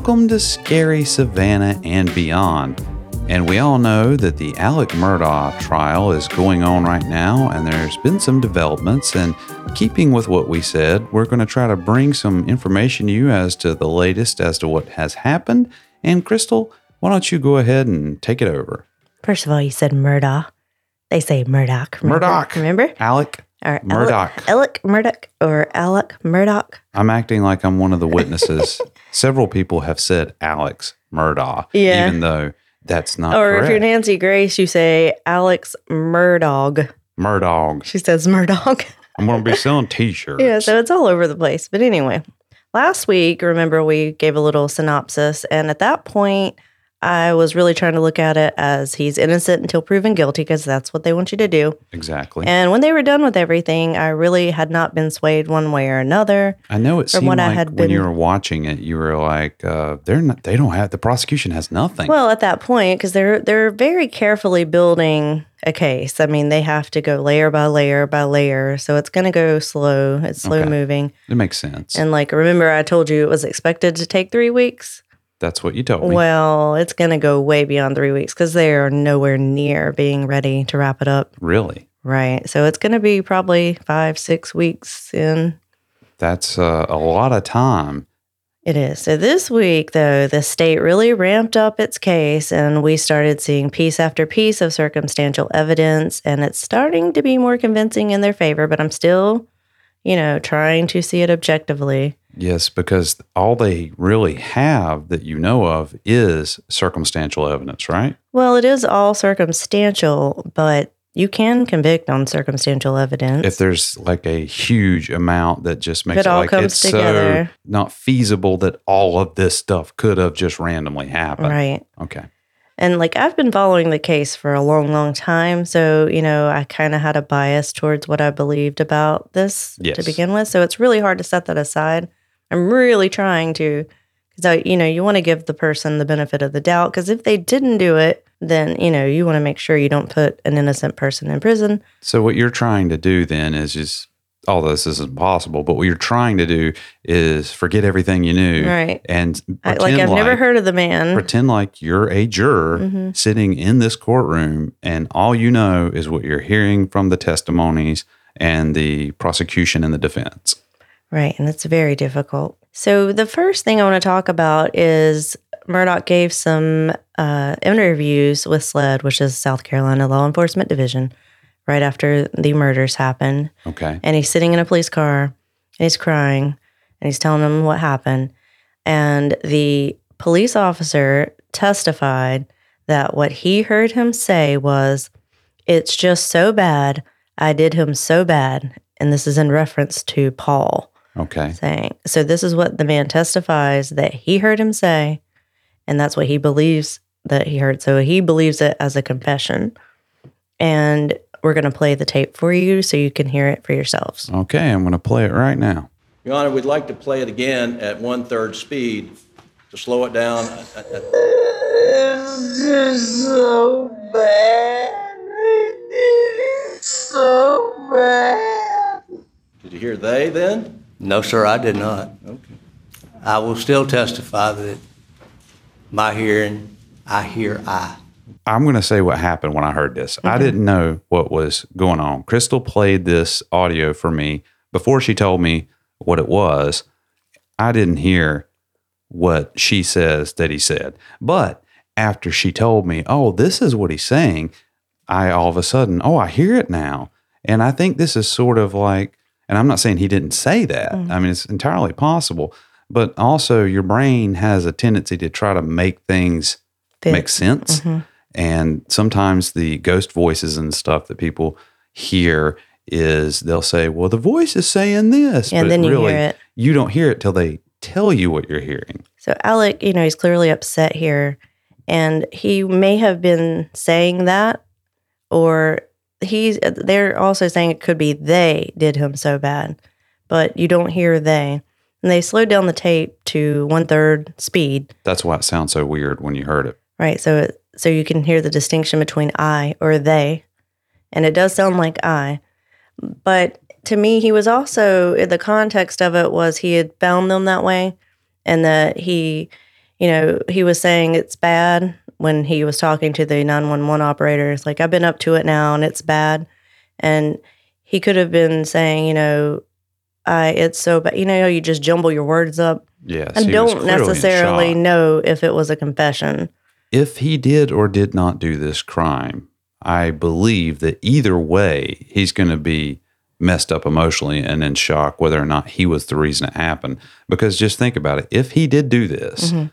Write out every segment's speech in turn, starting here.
Welcome to Scary Savannah and beyond. And we all know that the Alec Murdaugh trial is going on right now, and there's been some developments. And keeping with what we said, we're going to try to bring some information to you as to the latest as to what has happened. And Crystal, why don't you go ahead and take it over? First of all, you said Murdaugh. They say Murdoch. remember? Murdoch. Remember? Alec Or Murdoch. Alec Murdoch or Alec Murdoch. I'm acting like I'm one of the witnesses. Several people have said Alex Murdaugh, Yeah. even though that's not or if you're Nancy Grace, you say Alex Murdaugh. Murdaugh. She says Murdoch. I'm going to be selling T-shirts. yeah, so it's all over the place. But anyway, last week, remember we gave a little synopsis, and at that point, I was really trying to look at it as he's innocent until proven guilty because that's what they want you to do. exactly. And when they were done with everything, I really had not been swayed one way or another. I know it from seemed what I like had when been- you were watching it, you were like, uh, "They're not. They don't have the prosecution has nothing." Well, at that point, because they're they're very carefully building a case. I mean, they have to go layer by layer by layer, so it's going to go slow. It's slow Okay. moving. it makes sense. And like, remember, I told you it was expected to take three weeks. That's what you told me. Well, it's going to go way beyond three weeks because they are nowhere near being ready to wrap it up. really, Right. So it's going to be probably five, six weeks in. that's uh, a lot of time. It is. So this week, though, the state really ramped up its case and we started seeing piece after piece of circumstantial evidence, and it's starting to be more convincing in their favor, but I'm still, you know, trying to see it objectively. Yes, because all they really have that you know of is circumstantial evidence, right? Well, it is all circumstantial, but you can convict on circumstantial evidence. If there's like a huge amount that just makes it it, all like comes it's together. so not feasible that all of this stuff could have just randomly happened. right. Okay. And like I've been following the case for a long, long time. So, you know, I kind of had a bias towards what I believed about this to begin with. So it's really hard to set that aside. I'm really trying to, because I, you know, you want to give the person the benefit of the doubt. Because if they didn't do it, then, you know, you want to make sure you don't put an innocent person in prison. So what you're trying to do then is just all this isn't possible, but what you're trying to do is forget everything you knew Right. and I, like I've never heard of the man. pretend like you're a juror Mhm. sitting in this courtroom and all you know is what you're hearing from the testimonies and the prosecution and the defense. Right. And it's very difficult. So, the first thing I want to talk about is Murdaugh gave some uh, interviews with SLED, which is South Carolina Law Enforcement Division, right after the murders happened. Okay. And he's sitting in a police car and he's crying and he's telling them what happened. And the police officer testified that what he heard him say was, It's just so bad. I did him so bad. And this is in reference to Paul Okay. saying. So this is what the man testifies that he heard him say, and that's what he believes that he heard. So he believes it as a confession. And we're going to play the tape for you so you can hear it for yourselves. Okay, I'm going to play it right now. Your Honor, we'd like to play it again at one-third speed to slow it down. This is so bad. It is so bad. Did you hear "they" then? No, sir, I did not. Okay. I will still testify that my hearing, I hear I. I'm going to say what happened when I heard this. I didn't know what was going on. Crystal played this audio for me before she told me what it was. I didn't hear what she says that he said. But after she told me, oh, this is what he's saying, I all of a sudden, oh, I hear it now. And I think this is sort of like, and I'm not saying he didn't say that. Mm. I mean, it's entirely possible. But also, your brain has a tendency to try to make things Fit. make sense. Mm-hmm. And sometimes the ghost voices and stuff that people hear is they'll say, "Well, the voice is saying this," And then you really hear it. you don't hear it till they tell you what you're hearing. So Alec, you know, he's clearly upset here. And he may have been saying that, or he's they're also saying it could be they did him so bad, but you don't hear they. And they slowed down the tape to one third speed, That's why it sounds so weird when you heard it. right? So it, so you can hear the distinction between I or they, and it does sound like I. But to me, he was also the context of it was he had found them that way, and that he you know, he was saying it's bad when he was talking to the 911 operator. It's like, I've been up to it now and it's bad. And he could have been saying, you know, I, it's so bad. You know, you just jumble your words up Yes. and don't necessarily know if it was a confession. If he did or did not do this crime, I believe that either way, he's going to be messed up emotionally and in shock whether or not he was the reason it happened. Because just think about it. If he did do this, mm-hmm.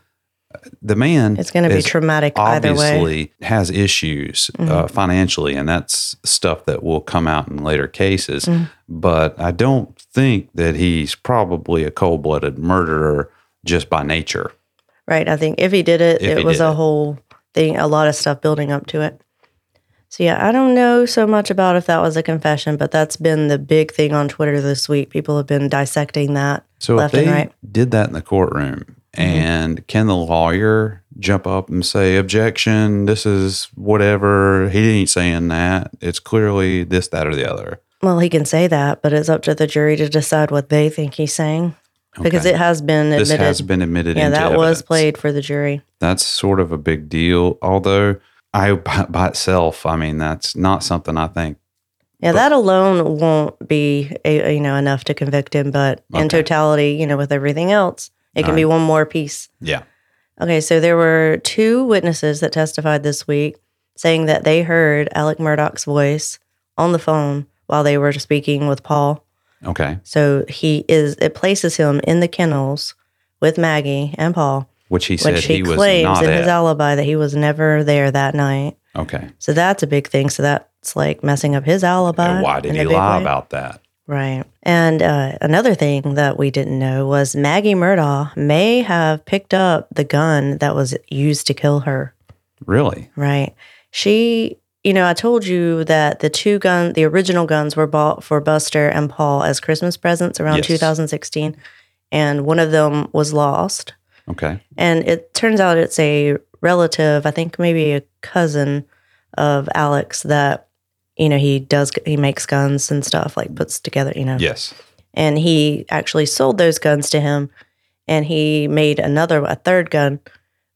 The man Mm-hmm. It's going to be traumatic either way. Mm-hmm. obviously has issues uh, financially, and that's stuff that will come out in later cases. Mm-hmm. But I don't think that he's probably a cold blooded murderer just by nature. Right. I think if he did it, If it was a it. whole thing, a lot of stuff building up to it. So, yeah, I don't know so much about if that was a confession, but that's been the big thing on Twitter this week. People have been dissecting that So left if they and right. Mm-hmm. did that in the courtroom, Mm-hmm. and can the lawyer jump up and say, "Objection! This is whatever. He ain't saying that. It's clearly this, that, or the other." Well, he can say that, but it's up to the jury to decide what they think he's saying because Okay. it has been admitted. This has been admitted. yeah, that was played for the jury. That's sort of a big deal. Although I, by, by itself, I mean, that's not something I think. Yeah, that alone won't be a, you know enough to convict him, but in totality, you know, with everything else, it can be one more piece. Yeah. Okay, so there were two witnesses that testified this week saying that they heard Alec Murdaugh's voice on the phone while they were speaking with Paul. Okay. So he is it places him in the kennels with Maggie and Paul, Which he said which he, he, was claims not in at. his alibi that he was never there that night. okay. So that's a big thing. So that's like messing up his alibi. And why did he lie way. about that? Right. And uh, another thing that we didn't know was Maggie Murdaugh may have picked up the gun that was used to kill her. Really? Right. She, you know, I told you that the two gun, the original guns were bought for Buster and Paul as Christmas presents around Yes. 2016. And one of them was lost. Okay. And it turns out it's a relative, I think maybe a cousin of Alex that, you know, he does, he makes guns and stuff, like puts together, you know Yes. and he actually sold those guns to him and he made another a third gun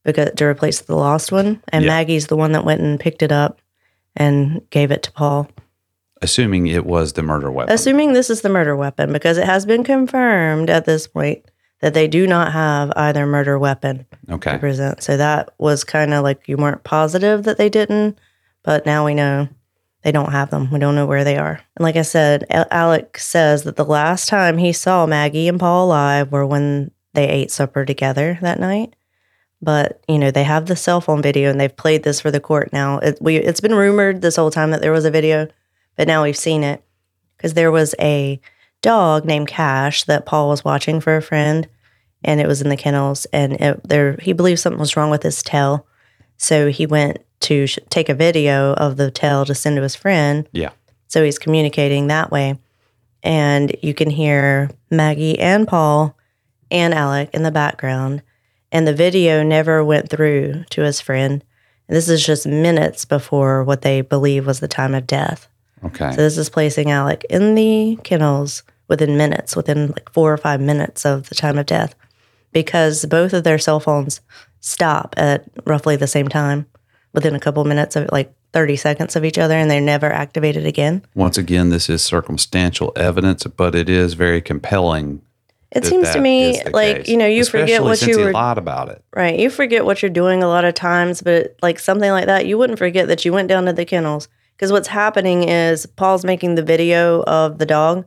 because to replace the lost one and Yeah. maggie's the one that went and picked it up and gave it to paul Assuming it was the murder weapon. assuming this is the murder weapon because it has been confirmed at this point that they do not have either murder weapon to okay. present so that was kind of like you weren't positive that they didn't but now we know they don't have them. We don't know where they are. And like i said alec says that the last time he saw maggie and paul alive were when they ate supper together that night. But you know they have the cell phone video and they've played this for the court now. It, we, it's been rumored this whole time that there was a video but now we've seen it. Because there was a dog named cash that paul was watching for a friend and it was in the kennels and it, there he believed something was wrong with his tail. So he went to sh- take a video of the tail to send to his friend. Yeah. so he's communicating that way. And you can hear maggie and paul and alec in the background. And the video never went through to his friend. And this is just minutes before what they believe was the time of death. Okay. so this is placing Alec in the kennels within minutes, within like four or five minutes of the time of death, because both of their cell phones stop at roughly the same time, within a couple minutes of like 30 seconds of each other, and they're never activated again. Once again, this is circumstantial evidence, but it is very compelling. It seems to me like, case, you know, you forget what you were lied about it. Right. You forget what you're doing a lot of times, but like something like that, you wouldn't forget that you went down to the kennels. Because what's happening is Paul's making the video of the dog,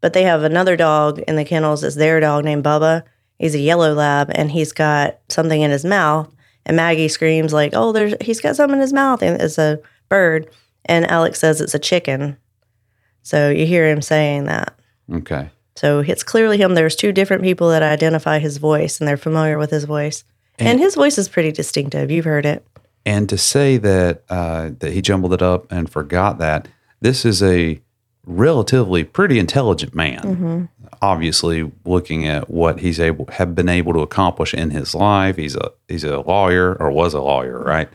but they have another dog in the kennels. It's their dog named Bubba. He's a yellow lab and he's got something in his mouth. And Maggie screams like, "Oh, there's he's got something in his mouth." And it's a bird. And Alex says it's a chicken. So you hear him saying that. Okay. So it's clearly him. There's two different people that identify his voice and they're familiar with his voice. And, And- his voice is pretty distinctive. You've heard it. And to say that uh, that he jumbled it up and forgot that this is a relatively pretty intelligent man. Mm-hmm. Obviously, looking at what he's able have been able to accomplish in his life, he's a he's a lawyer or was a lawyer, right?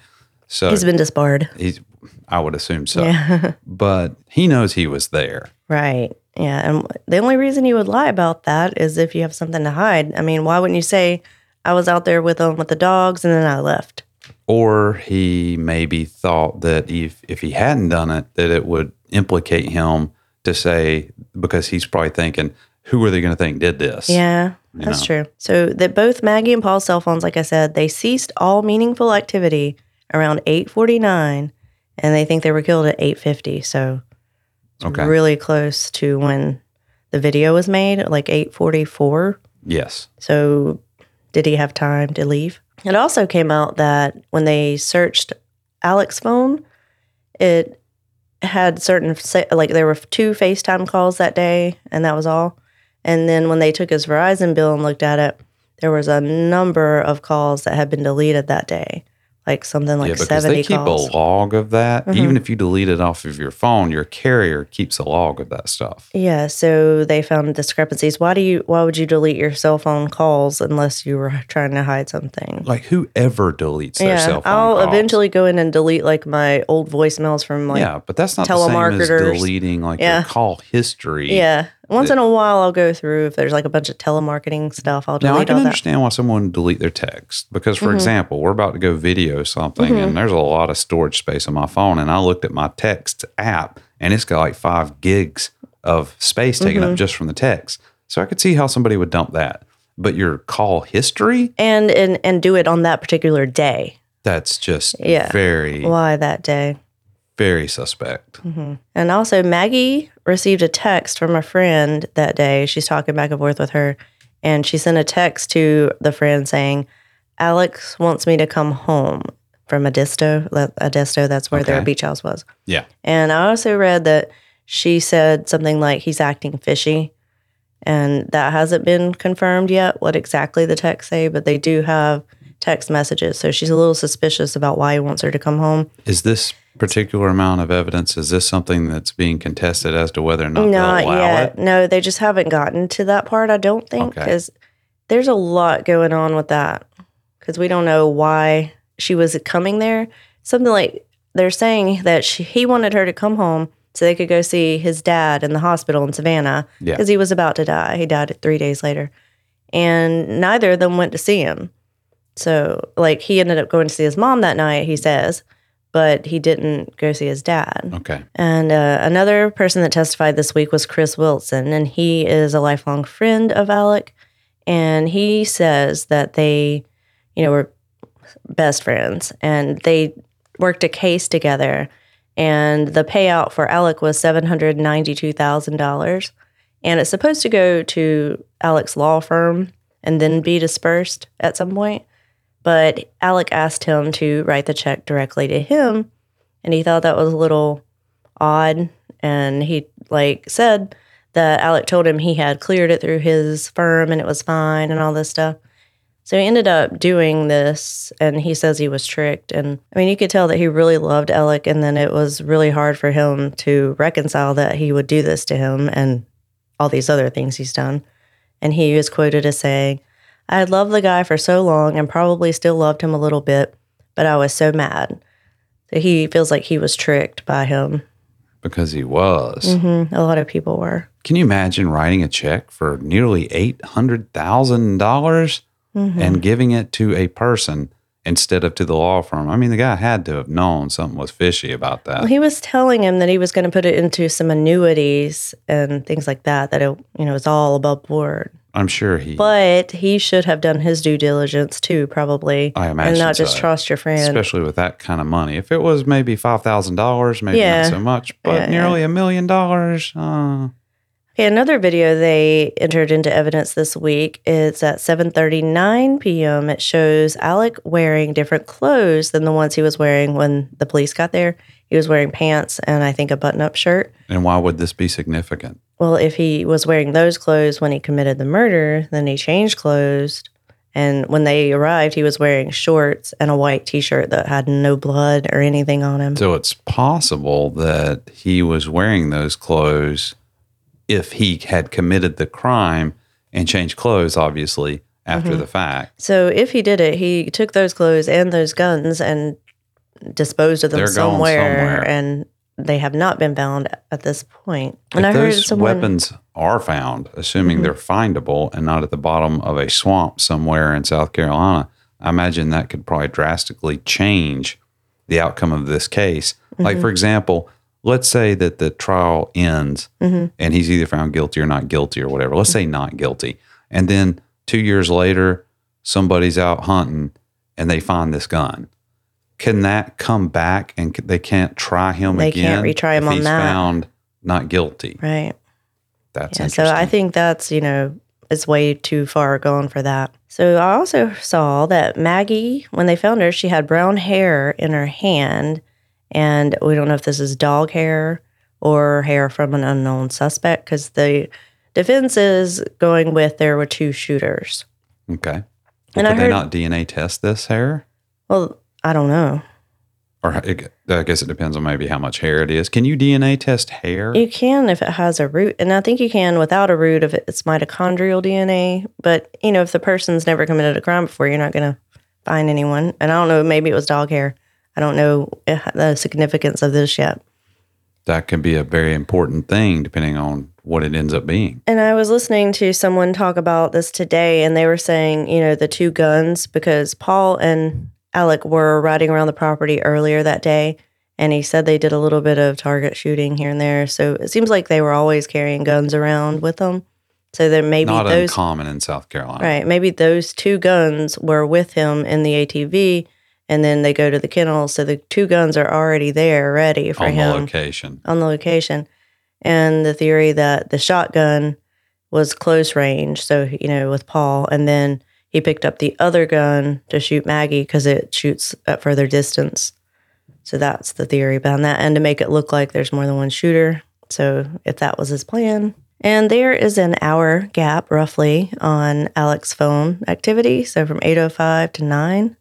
So He's been disbarred. he's I would assume so. Yeah. But he knows he was there. right. Yeah. And the only reason you would lie about that is if you have something to hide. I mean, why wouldn't you say, I was out there with them with the dogs and then I left. Or he maybe thought that if if he hadn't done it, that it would implicate him to say because he's probably thinking, who are they going to think did this? Yeah, that's true. So that both Maggie and Paul's cell phones, like I said, they ceased all meaningful activity around 849 and they think they were killed at 850. So it's Okay. really close to when the video was made, like 844. Yes. So, did he have time to leave? It also came out that when they searched Alex's phone, it had certain, like, there were two FaceTime calls that day, and that was all. And then when they took his Verizon bill and looked at it, there was a number of calls that had been deleted that day, like something like yeah, because 70 they keep calls. Mm-hmm. a log of that. Even if you delete it off of your phone, your carrier keeps a log of that stuff. Yeah, so they found discrepancies. Why do you? Why would you delete your cell phone calls unless you were trying to hide something? Like whoever deletes their yeah, cell phone I'll calls. eventually go in and delete like my old voicemails from like yeah, but that's not the same as telemarketers. deleting like Yeah. your call history. yeah. Once in a while, I'll go through if there's like a bunch of telemarketing stuff. I'll delete Now I can all that. understand why someone would delete their text because, Mm-hmm. for example, we're about to go video something, and there's a lot of storage space on my phone, and I looked at my text app, and it's got like five gigs of space taken Mm-hmm. up just from the text. So I could see how somebody would dump that. But your call history, And and and do it on that particular day. that's just Yeah. very, Why that day? Very suspect. Mm-hmm. And also, Maggie received a text from a friend that day. She's talking back and forth with her, and she sent a text to the friend saying, "Alex wants me to come home from Edisto. Edisto, that's where their beach house was." Yeah. And I also read that she said something like he's acting fishy, and that hasn't been confirmed yet. What exactly the text say, but they do have text messages. So she's a little suspicious about why he wants her to come home. Is this particular amount of evidence, is this something that's being contested as to whether or not Not yet. it? No, they just haven't gotten to that part. I don't think Okay. because there's a lot going on with that. Because we don't know why she was coming there. Something like they're saying that she, he wanted her to come home so they could go see his dad in the hospital in Savannah Yeah. because he was about to die. He died three days later, and neither of them went to see him. So, like, he ended up going to see his mom that night. He says, but he didn't go see his dad. Okay. And uh, another person that testified this week was Chris Wilson, and he is a lifelong friend of Alec. And he says that they, you know, were best friends and they worked a case together. And the payout for Alec was $792,000. And it's supposed to go to Alec's law firm and then be dispersed at some point. But Alec asked him to write the check directly to him and he thought that was a little odd and he like said that Alec told him he had cleared it through his firm and it was fine and all this stuff. So he ended up doing this and he says he was tricked and I mean you could tell that he really loved Alec and then it was really hard for him to reconcile that he would do this to him and all these other things he's done. And he was quoted as saying, I had loved the guy for so long and probably still loved him a little bit, but I was so mad. He feels like he was tricked by him. Because he was. Mm, a lot of people were. Can you imagine writing a check for nearly eight hundred thousand dollars Mm-hmm. and giving it to a person instead of to the law firm? I mean, the guy had to have known something was fishy about that. Well, he was telling him that he was going to put it into some annuities and things like that. That it, you know, it's all above board. I'm sure he. But he should have done his due diligence too, probably, I imagine and not just so. trust your friend. especially with that kind of money. If it was maybe five thousand dollars, maybe Yeah. not so much, but Yeah, nearly a million dollars. Uh, Okay, another video they entered into evidence this week is at 7:39 p.m. It shows Alec wearing different clothes than the ones he was wearing when the police got there. He was wearing pants and I think a button-up shirt. and why would this be significant? Well, if he was wearing those clothes when he committed the murder, then he changed clothes. And when they arrived, he was wearing shorts and a white t-shirt that had no blood or anything on him. So it's possible that he was wearing those clothes if he had committed the crime and changed clothes, obviously, after Mm-hmm. the fact. So if he did it, he took those clothes and those guns and disposed of them somewhere, somewhere. and they have not been found at this point. And if I heard those someone weapons are found, assuming Mm-hmm. they're findable and not at the bottom of a swamp somewhere in South Carolina, I imagine that could probably drastically change the outcome of this case. Like, Mm-hmm. for example, let's say that the trial ends Mm-hmm. and he's either found guilty or not guilty or whatever. Let's say not guilty. And then two years later, somebody's out hunting and they find this gun. Can that come back and they can't try him They again? can't retry him on he's that. found not guilty. right. That's Yeah, interesting. so I think that's, you know, it's way too far gone for that. So I also saw that Maggie, when they found her, she had brown hair in her hand. And we don't know if this is dog hair or hair from an unknown suspect because the defense is going with there were two shooters. Okay. And Well, I could they not DNA test this hair? Well, I don't know. Or it- I guess it depends on maybe how much hair it is. Can you DNA test hair? You can if it has a root, and I think you can without a root if it's mitochondrial DNA. But you know, if the person's never committed a crime before, you're not going to find anyone. And I don't know, maybe it was dog hair. I don't know the significance of this yet. that can be a very important thing depending on what it ends up being. And I was listening to someone talk about this today, and they were saying, you know, the two guns, because Paul and Alec were riding around the property earlier that day, and he said they did a little bit of target shooting here and there. So it seems like they were always carrying guns around with them. So there maybe Not those uncommon in South Carolina. Right. Maybe those two guns were with him in the ATV and then they go to the kennel. So the two guns are already there ready for On the him location. on the location. And the theory that the shotgun was close range. So, you know, with Paul. And then he picked up the other gun to shoot Maggie because it shoots at further distance. So that's the theory behind that. And to make it look like there's more than one shooter. So if that was his plan. And there is an hour gap roughly on Alex's phone activity. So from 8.05 to 9,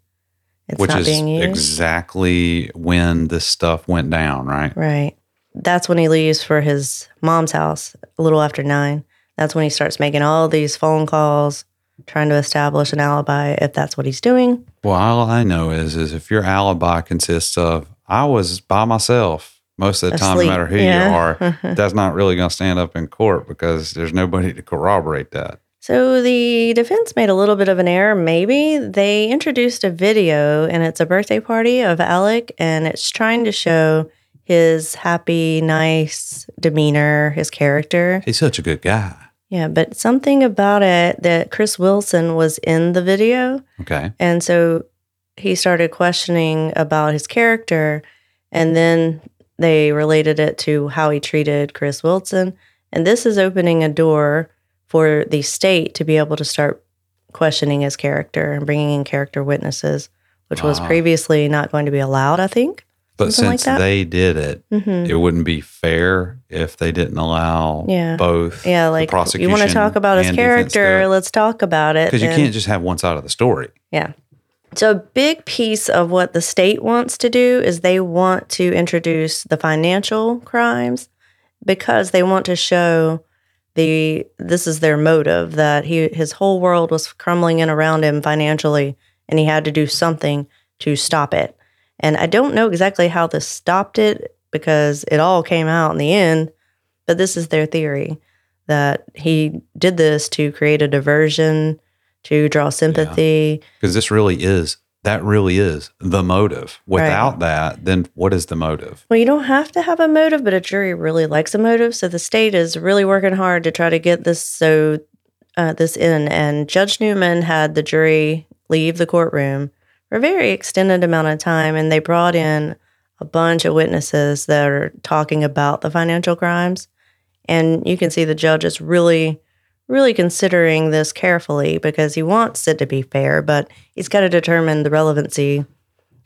it's which not is being used. exactly when this stuff went down, right? Right. That's when he leaves for his mom's house a little after nine. That's when he starts making all these phone calls, trying to establish an alibi if that's what he's doing. Well, all I know is is if your alibi consists of I was by myself most of the time, no matter who yeah. you are, that's not really going to stand up in court because there's nobody to corroborate that. So the defense made a little bit of an error, maybe. They introduced a video and it's a birthday party of Alec and it's trying to show his happy, nice demeanor, his character. He's such a good guy. Yeah, but something about it that Chris Wilson was in the video. Okay. And so he started questioning about his character. And then they related it to how he treated Chris Wilson. And this is opening a door for the state to be able to start questioning his character and bringing in character witnesses, which was Ah. previously not going to be allowed, I think. But Something like since that? they did it, hmm it wouldn't be fair if they didn't allow Yeah. both. Yeah, like you want to talk about his and defense to character, let's talk about it. because you can't just have one side of the story. Yeah. So, a big piece of what the state wants to do is they want to introduce the financial crimes because they want to show the this is their motive that he his whole world was crumbling in around him financially and he had to do something to stop it. And I don't know exactly how this stopped it because it all came out in the end, but this is their theory that he did this to create a diversion, to draw sympathy. Because this really is that really is the motive. Without that, then what is the motive? Well, you don't have to have a motive, but a jury really likes a motive. So the state is really working hard to try to get this so uh, this in. And Judge Newman had the jury leave the courtroom for a very extended amount of time, and they brought in a bunch of witnesses that are talking about the financial crimes. And you can see the judge is really, really considering this carefully because he wants it to be fair, but he's got to determine the relevancy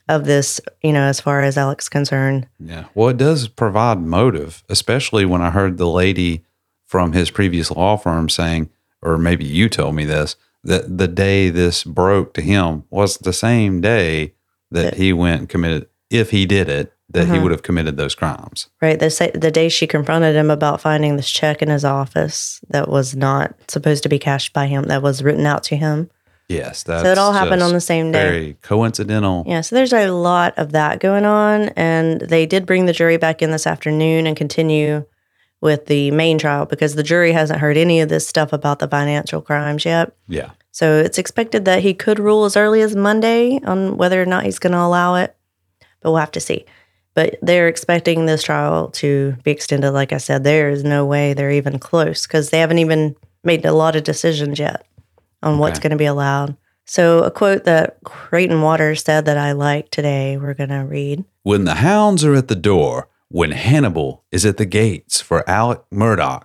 of this, you know, as far as Alex concerned. Yeah. Well, it does provide motive, especially when I heard the lady from his previous law firm saying, or maybe you told me this, that the day this broke to him was the same day that he went and committed, if he did it, that he Uh-huh. would have committed those crimes. Right. The, the day she confronted him about finding this check in his office that was not supposed to be cashed by him, that was written out to him. Yes, that's so it all happened on the same day. Very coincidental. Yeah, so there's a lot of that going on. And they did bring the jury back in this afternoon and continue with the main trial because the jury hasn't heard any of this stuff about the financial crimes yet. Yeah. So it's expected that he could rule as early as Monday on whether or not he's going to allow it, but we'll have to see. But they're expecting this trial to be extended. Like I said, there is no way they're even close because they haven't even made a lot of decisions yet on what's going to be allowed. So, a quote that Creighton Waters said that I like today, we're going to read. When the hounds are at the door, when Hannibal is at the gates for Alec Murdaugh,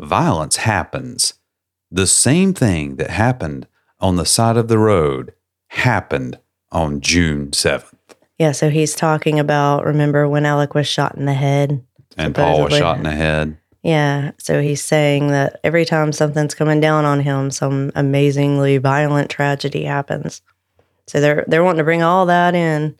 violence happens. The same thing that happened on the side of the road happened on June 7th. Yeah, so he's talking about remember when Alec was shot in the head? And Paul was shot in the head. Yeah, so he's saying that every time something's coming down on him, some amazingly violent tragedy happens. So they're they're wanting to bring all that in.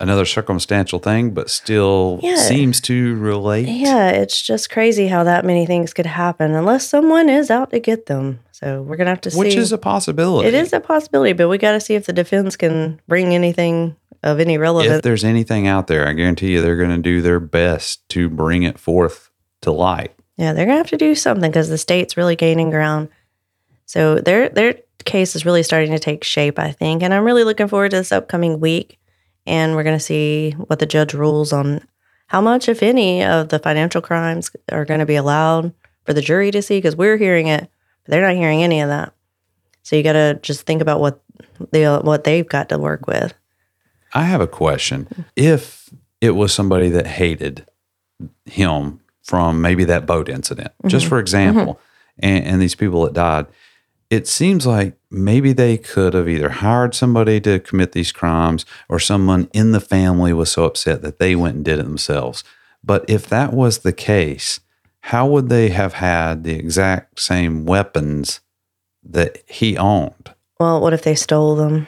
Another circumstantial thing, but still Yeah. seems to relate. Yeah, it's just crazy how that many things could happen unless someone is out to get them. So we're gonna have to see. Which is a possibility. it is a possibility, but we got to see if the defense can bring anything of any relevance. If there's anything out there, I guarantee you they're going to do their best to bring it forth to light. Yeah, they're gonna have to do something because the state's really gaining ground. So their their case is really starting to take shape, I think, and I'm really looking forward to this upcoming week. And we're gonna see what the judge rules on how much, if any, of the financial crimes are going to be allowed for the jury to see because we're hearing it, but they're not hearing any of that. So you got to just think about what they what they've got to work with. I have a question. If it was somebody that hated him from maybe that boat incident, just mm-hmm. for example, mm-hmm. and, and these people that died, it seems like maybe they could have either hired somebody to commit these crimes or someone in the family was so upset that they went and did it themselves. But if that was the case, how would they have had the exact same weapons that he owned? Well, what if they stole them?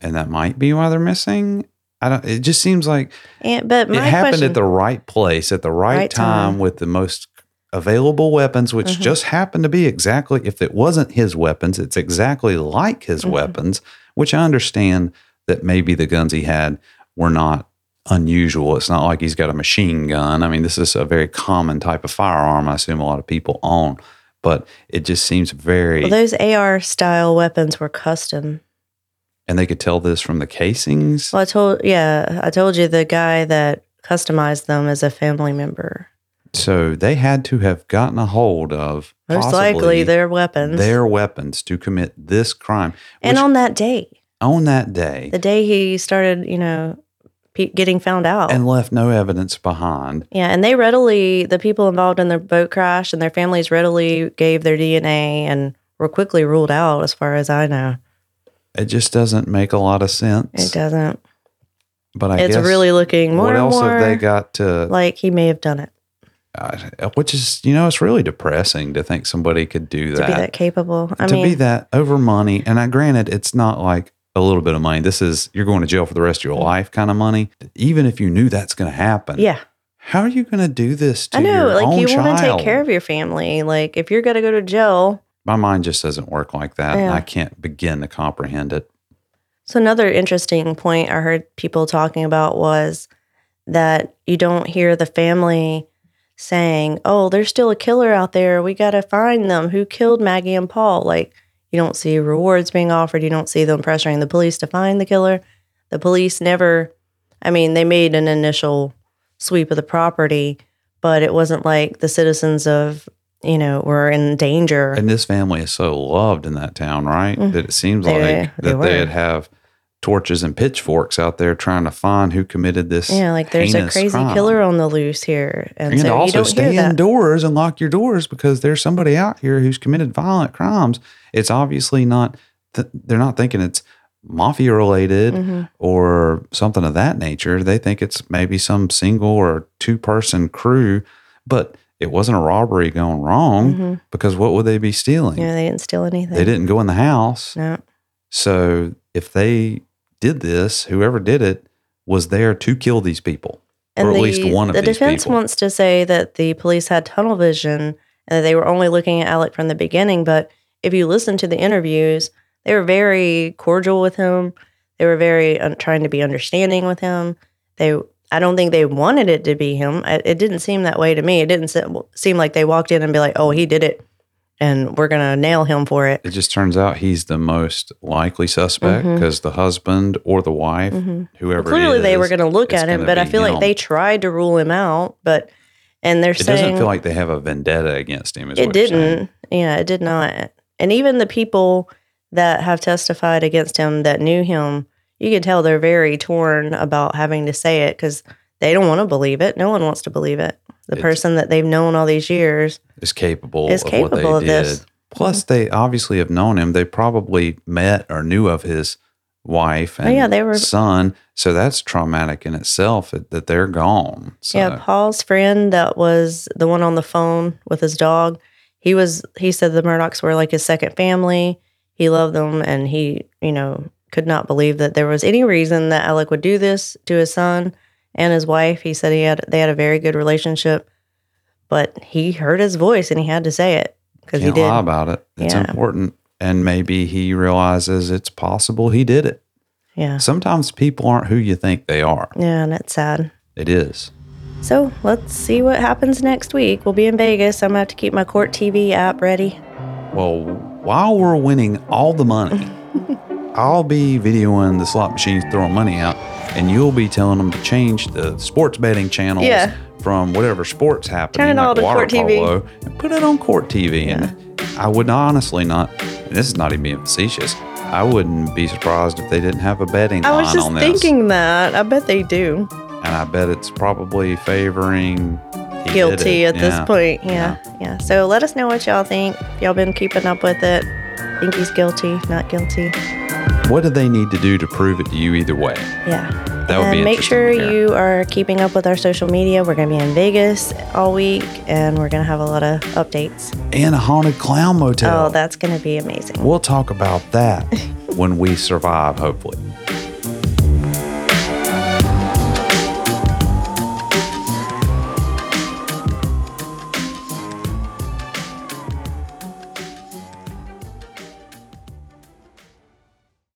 And that might be why they're missing. I don't. It just seems like And, but my it happened question, at the right place at the right, Right time, time. with the most available weapons, which Mhm. just happened to be exactly. If it wasn't his weapons, it's exactly like his Mhm. weapons. Which I understand that maybe the guns he had were not unusual. It's not like he's got a machine gun. I mean, this is a very common type of firearm. I assume a lot of people own, but it just seems very. well, those AR style weapons were custom. and they could tell this from the casings. Well, I told yeah, I told you the guy that customized them is a family member. So they had to have gotten a hold of Most likely their weapons. their weapons to commit this crime. and on that day, on that day the day he started, you know, getting found out. and left no evidence behind. yeah, and they readily, the people involved in the boat crash and their families readily gave their DNA and were quickly ruled out, as far as I know. It just doesn't make a lot of sense. It doesn't. But I it's really looking more what and else more have they got to? like he may have done it uh, which is you know it's really depressing to think somebody could do that to be that capable. I to mean, be that over money. And I granted it's not like a little bit of money. This is you're going to jail for the rest of your life kind of money. Even if you knew that's going to happen, yeah. How are you going to do this to I know, like you want to take care of your family. Like if you're gonna go to jail, My mind just doesn't work like that. and I can't begin to comprehend it. So another interesting point I heard people talking about was that you don't hear the family saying, "Oh, there's still a killer out there. We got to find them. Who killed Maggie and Paul?" Like you don't see rewards being offered. You don't see them pressuring the police to find the killer. The police never I mean, they made an initial sweep of the property, but it wasn't like the citizens of, you know, were in danger. And this family is so loved in that town, right? Mhm. That it seems They- like they that were. they'd have torches and pitchforks out there trying to find who committed this. yeah, like there's a crazy crime. killer on the loose here. And, And so you also don't stay indoors and lock your doors because there's somebody out here who's committed violent crimes. It's obviously not. Th- they're not thinking it's mafia related Mhm. or something of that nature. They think it's maybe some single or two person crew, but it wasn't a robbery going wrong Mhm. because what would they be stealing? Yeah, they didn't steal anything. They didn't go in the house. No. So if they did this, whoever did it was there to kill these people. or at least one of the these defense people. wants to say that the police had tunnel vision and that they were only looking at Alec from the beginning. But if you listen to the interviews, they were very cordial with him. They were very un- trying to be understanding with him. They, I don't think they wanted it to be him. It, it didn't seem that way to me. It didn't se- seem like they walked in and be like, "Oh, he did it," and we're gonna nail him for it. It just turns out he's the most likely suspect because the husband or the wife, whoever. Mm-hmm. Clearly, they were going to look at him, but I feel like they tried to rule him out. But and they're It saying it doesn't feel like they have a vendetta against him. Is it what you're saying. didn't. Yeah, it did not. And even the people that have testified against him that knew him, you can tell they're very torn about having to say it because they don't want to believe it. No one wants to believe it. The It's- person that they've known all these years. is capable Is of capable what of did. this. Plus, they obviously have known him. They probably met or knew of his wife and Oh, yeah, they were- son. So that's traumatic in itself that, that they're gone. So Yeah, Paul's friend that was the one on the phone with his dog. He was he said the Murdaughs were like his second family. He loved them and he, you know, could not believe that there was any reason that Alec would do this to his son and his wife. He said he had they had a very good relationship, but he heard his voice and he had to say it because he did. lie about it. It's Yeah. important. And maybe he realizes it's possible he did it. Yeah. Sometimes people aren't who you think they are. Yeah, and that's sad. It is. So let's see what happens next week. We'll be in Vegas. I'm gonna have to keep my court TV app ready. Well, while we're winning all the money, I'll be videoing the slot machines throwing money out, and you'll be telling them to change the sports betting channels Yeah. from whatever sports happening, Turn it all like to water Court TV. polo, and put it on court TV. And I would honestly not. And this is not even being facetious. I wouldn't be surprised if they didn't have a betting I line was just thinking that. I bet they do. and I bet it's probably favoring guilty at this point. Yeah, yeah. So let us know what y'all think. Y'all been keeping up with it. Think he's guilty, not guilty. What do they need to do to prove it to you either way? Yeah. That would and be make sure you are keeping up with our social media. We're going to be in Vegas all week and we're going to have a lot of updates. And a haunted clown motel. Oh, that's going to be amazing. We'll talk about that when we survive, hopefully.